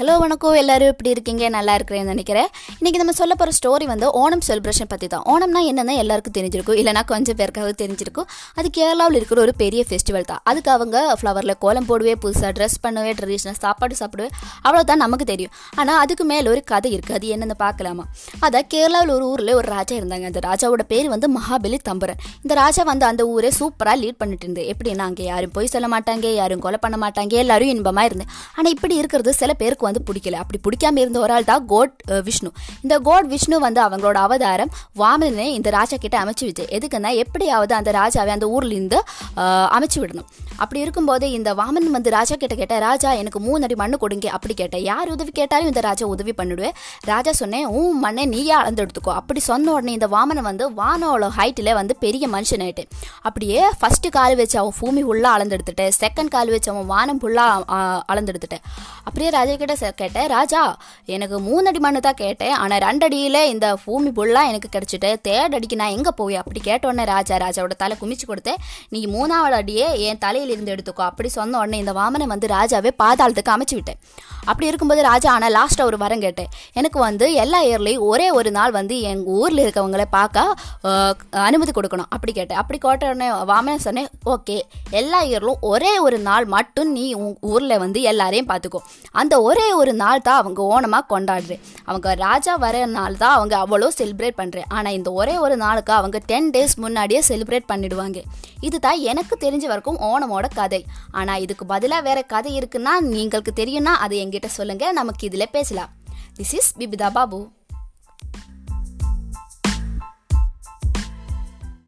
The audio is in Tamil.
ஹலோ வணக்கம். எல்லாரும் எப்படி இருக்கீங்க? நல்லா இருக்கிறேன்னு நினைக்கிறேன். இன்றைக்கி நம்ம சொல்ல போகிற ஸ்டோரி வந்து ஓணம் செலிப்ரேஷன் பற்றி தான் ஓணம்னா என்னென்ன எல்லாருக்கும் தெரிஞ்சிருக்கும். இல்லைனா கொஞ்சம் பேருக்காவது தெரிஞ்சிருக்கும். அது கேரளாவில் இருக்கிற ஒரு பெரிய ஃபெஸ்டிவல் தான். அதுக்கு அவங்க ஃப்ளவரில் கோலம் போடுவே புதுசாக ட்ரெஸ் பண்ணுவே ட்ரெடிஷ்னல் சாப்பாடு சாப்பிடுவே. அவ்வளோதான் நமக்கு தெரியும். ஆனால் அதுக்கு மேலே ஒரு கதை இருக்குது அது என்னென்னு பார்க்கலாமா? அதான் கேரளாவில் ஒரு ஊரில் ஒரு ராஜா இருந்தாங்க. அந்த ராஜாவோட பேர் வந்து மகாபலி தம்புரன். இந்த ராஜா வந்து அந்த ஊரை சூப்பராக லீட் பண்ணிட்டு இருந்து எப்படின்னா அங்கே யாரும் போய் சொல்ல மாட்டாங்க யாரும் கொலை பண்ண மாட்டாங்க. எல்லாரும் இன்பமாக இருந்தேன். ஆனால் இப்படி இருக்கிறது சில பேருக்கு வந்து பிடிக்கல. அப்படி பிடிக்காம இருந்த ஒரு ஆள் தான் கோட் விஷ்ணு. இந்த கோட் விஷ்ணு வந்து அவங்களோட அவதாரம் வாமனனை இந்த ராஜா கிட்ட அமைச்சு வச்சு எதுக்குன்னா எப்படியாவது அந்த ராஜாவை அந்த ஊர்ல இருந்து அமைச்சு விடணும். அப்படி இருக்கும்போது இந்த வாமன் வந்து ராஜா கிட்ட கேட்ட ராஜா எனக்கு மூணு அடி மண்ணு கொடுங்க. அப்படி கேட்டேன் யார் உதவி கேட்டாலும் இந்த ராஜா உதவி பண்ணிடுவேன் ராஜா சொன்னேன் உன் மண்ணை நீயே அளந்து எடுத்துக்கோ அப்படி சொன்ன உடனே இந்த வாமனை வந்து வானோட ஹைட்டில் வந்து பெரிய மனுஷன் ஆயிட்டு அப்படியே ஃபர்ஸ்ட் கால் வச்சு அவன் பூமி ஃபுல்லாக அளந்தெடுத்துட்டேன் செகண்ட் கால் வச்சு அவன் வானம் ஃபுல்லாக அளந்தெடுத்துட்டேன் அப்படியே ராஜா கிட்ட கேட்டேன் ராஜா எனக்கு மூணு அடி மண்ணு தான் கேட்டேன். ஆனால் ரெண்டடியில் இந்த பூமி புல்லாக எனக்கு கிடச்சிட்டு தேர்ட் அடிக்கு நான் எங்கே போய் அப்படி கேட்ட உடனே ராஜா ராஜாவோட தலை குமிச்சு கொடுத்தேன். நீ மூணாவது அடியே என் தலையில் இருந்து எடுத்துக்கோ. அப்படி சொன்ன உடனே இந்த வாமனை வந்து ராஜாவே பாதாளத்துக்கு அமைச்சு விட்டேன். அப்படி இருக்கும்போது ராஜா ஆனால் லாஸ்ட்டாக ஒரு வரம் கேட்டேன். எனக்கு வந்து எல்லா இயர்லேயும் ஒரே ஒரு நாள் வந்து எங்கள் ஊரில் இருக்கவங்கள பார்க்க அனுமதி கொடுக்கணும். அப்படி கேட்டேன். அப்படி கேட்ட உடனே வாமன் சொன்னேன் ஓகே எல்லா இயர்லும் ஒரே ஒரு நாள் மட்டும் நீ உன் ஊரில் வந்து எல்லாரையும் பார்த்துக்கோ அந்த ஒரே ஒரு நாள் தான் அவங்க ஓணமாக கொண்டாடுறேன் அவங்க ராஜா வர நாள் தான் அவங்க அவ்வளோ செலிப்ரேட் பண்ணுறேன் ஆனால் இந்த ஒரே ஒரு நாளுக்கு அவங்க டென் டேஸ் முன்னாடியே செலிப்ரேட் பண்ணிடுவாங்க. இதுதான் எனக்கு தெரிஞ்ச வரைக்கும் ஓணமோட கதை. ஆனால் இதுக்கு பதிலாக வேற கதை இருக்குன்னா நீங்களுக்கு தெரியும்னா அதை என்கிட்ட சொல்லுங்கள் நமக்கு இதில் பேசலாம். This is பிபிதா Babu